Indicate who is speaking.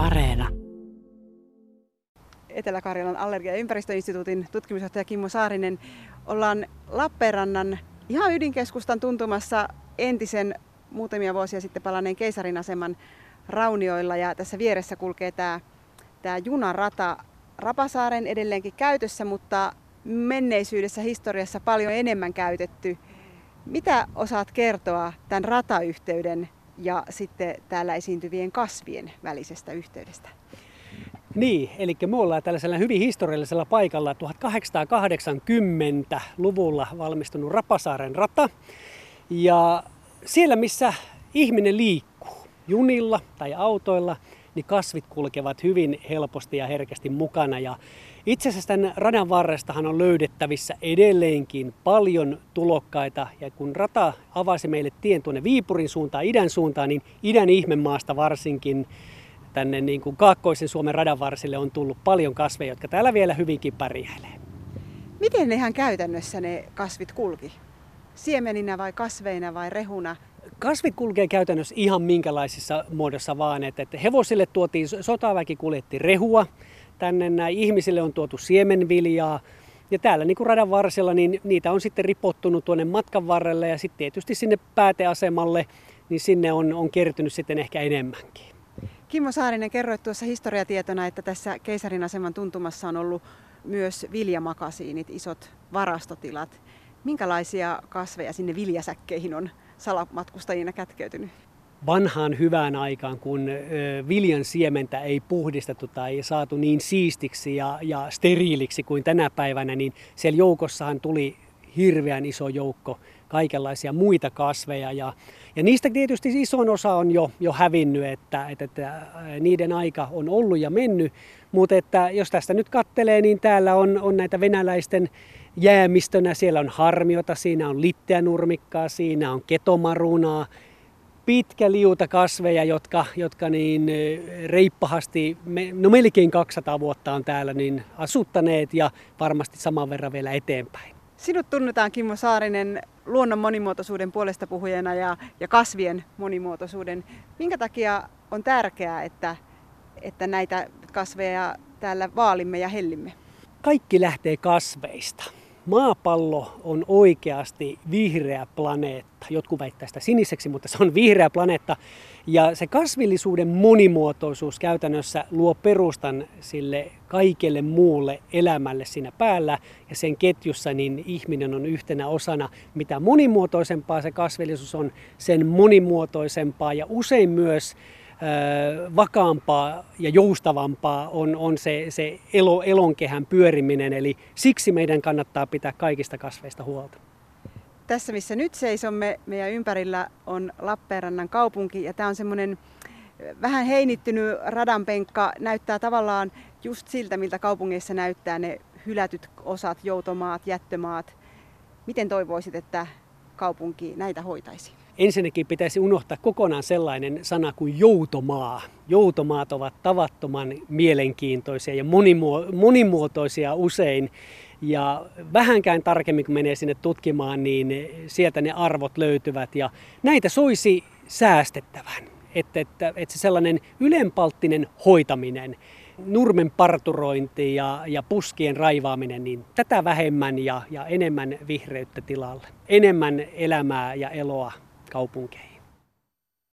Speaker 1: Areena.
Speaker 2: Etelä-Karjalan allergia- ja ympäristöinstituutin tutkimusjohtaja Kimmo Saarinen. Ollaan Lappeenrannan ihan ydinkeskustan tuntumassa entisen muutamia vuosia sitten palanneen keisarin aseman raunioilla ja tässä vieressä kulkee tämä, tämä junarata Rapasaaren edelleenkin käytössä, mutta menneisyydessä historiassa paljon enemmän käytetty. Mitä osaat kertoa tämän ratayhteyden ja sitten täällä esiintyvien kasvien välisestä yhteydestä?
Speaker 3: Niin, eli me ollaan tällaisella hyvin historiallisella paikalla 1880-luvulla valmistunut Rapasaaren rata. Ja siellä, missä ihminen liikkuu, junilla tai autoilla, niin kasvit kulkevat hyvin helposti ja herkästi mukana. Ja itse asiassa tämän radan varrestahan on löydettävissä edelleenkin paljon tulokkaita. Ja kun rata avasi meille tien tuonne Viipurin suuntaan, idän suuntaan, niin idän ihmemaasta varsinkin tänne niin kuin kaakkoisen Suomen radan varsille on tullut paljon kasveja, jotka täällä vielä hyvinkin pärjäilee.
Speaker 2: Miten ne ihan käytännössä ne kasvit kulki? Siemeninä vai kasveina vai rehuna?
Speaker 3: Kasvit kulkee käytännössä ihan minkälaisissa muodossa vaan, että hevosille tuotiin, sotaväki kuljetti rehua, tänne näin ihmisille on tuotu siemenviljaa, ja täällä niin kuin radan varsilla, niin niitä on sitten ripottunut tuonne matkan varrelle ja sitten tietysti sinne pääteasemalle, niin sinne on, on kertynyt sitten ehkä enemmänkin.
Speaker 2: Kimmo Saarinen, kerroit tuossa historiatietona, että tässä keisarin aseman tuntumassa on ollut myös viljamakasiinit, isot varastotilat. Minkälaisia kasveja sinne viljasäkkeihin on salamatkustajina kätkeytynyt?
Speaker 3: vanhaan hyvään aikaan, kun viljan siementä ei puhdistettu tai saatu niin siistiksi ja, ja steriiliksi kuin tänä päivänä, niin siellä joukossahan tuli hirveän iso joukko kaikenlaisia muita kasveja. Ja, ja niistä tietysti isoin osa on jo, jo hävinnyt, että, että, että niiden aika on ollut ja mennyt. Mutta että jos tästä nyt kattelee, niin täällä on, on näitä venäläisten jäämistönä. Siellä on harmiota, siinä on litteänurmikkaa, siinä on ketomarunaa, pitkä liuta kasveja, jotka, jotka niin reippahasti, no melkein 200 vuotta on täällä niin asuttaneet ja varmasti saman verran vielä eteenpäin.
Speaker 2: Sinut tunnetaan Kimmo Saarinen luonnon monimuotoisuuden puolesta puhujana ja, ja kasvien monimuotoisuuden. Minkä takia on tärkeää, että, että näitä kasveja täällä vaalimme ja hellimme?
Speaker 3: Kaikki lähtee kasveista. Maapallo on oikeasti vihreä planeetta. Jotkut väittää sitä siniseksi, mutta se on vihreä planeetta. Ja se kasvillisuuden monimuotoisuus käytännössä luo perustan sille kaikelle muulle elämälle siinä päällä. Ja sen ketjussa niin ihminen on yhtenä osana. Mitä monimuotoisempaa se kasvillisuus on, sen monimuotoisempaa ja usein myös vakaampaa ja joustavampaa on, on se, se elo, elonkehän pyöriminen. Eli siksi meidän kannattaa pitää kaikista kasveista huolta.
Speaker 2: Tässä missä nyt seisomme, meidän ympärillä on Lappeenrannan kaupunki ja tämä on semmoinen vähän heinittynyt radanpenkka. Näyttää tavallaan just siltä, miltä kaupungeissa näyttää ne hylätyt osat, joutomaat, jättömaat. Miten toivoisit, että kaupunki näitä hoitaisi?
Speaker 3: Ensinnäkin pitäisi unohtaa kokonaan sellainen sana kuin joutomaa. Joutomaat ovat tavattoman mielenkiintoisia ja monimuotoisia usein. Ja vähänkään tarkemmin kun menee sinne tutkimaan, niin sieltä ne arvot löytyvät. Ja näitä soisi säästettävän. Että, että, että se sellainen ylenpalttinen hoitaminen, nurmen parturointi ja, ja puskien raivaaminen, niin tätä vähemmän ja, ja enemmän vihreyttä tilalle. Enemmän elämää ja eloa kaupunkeihin.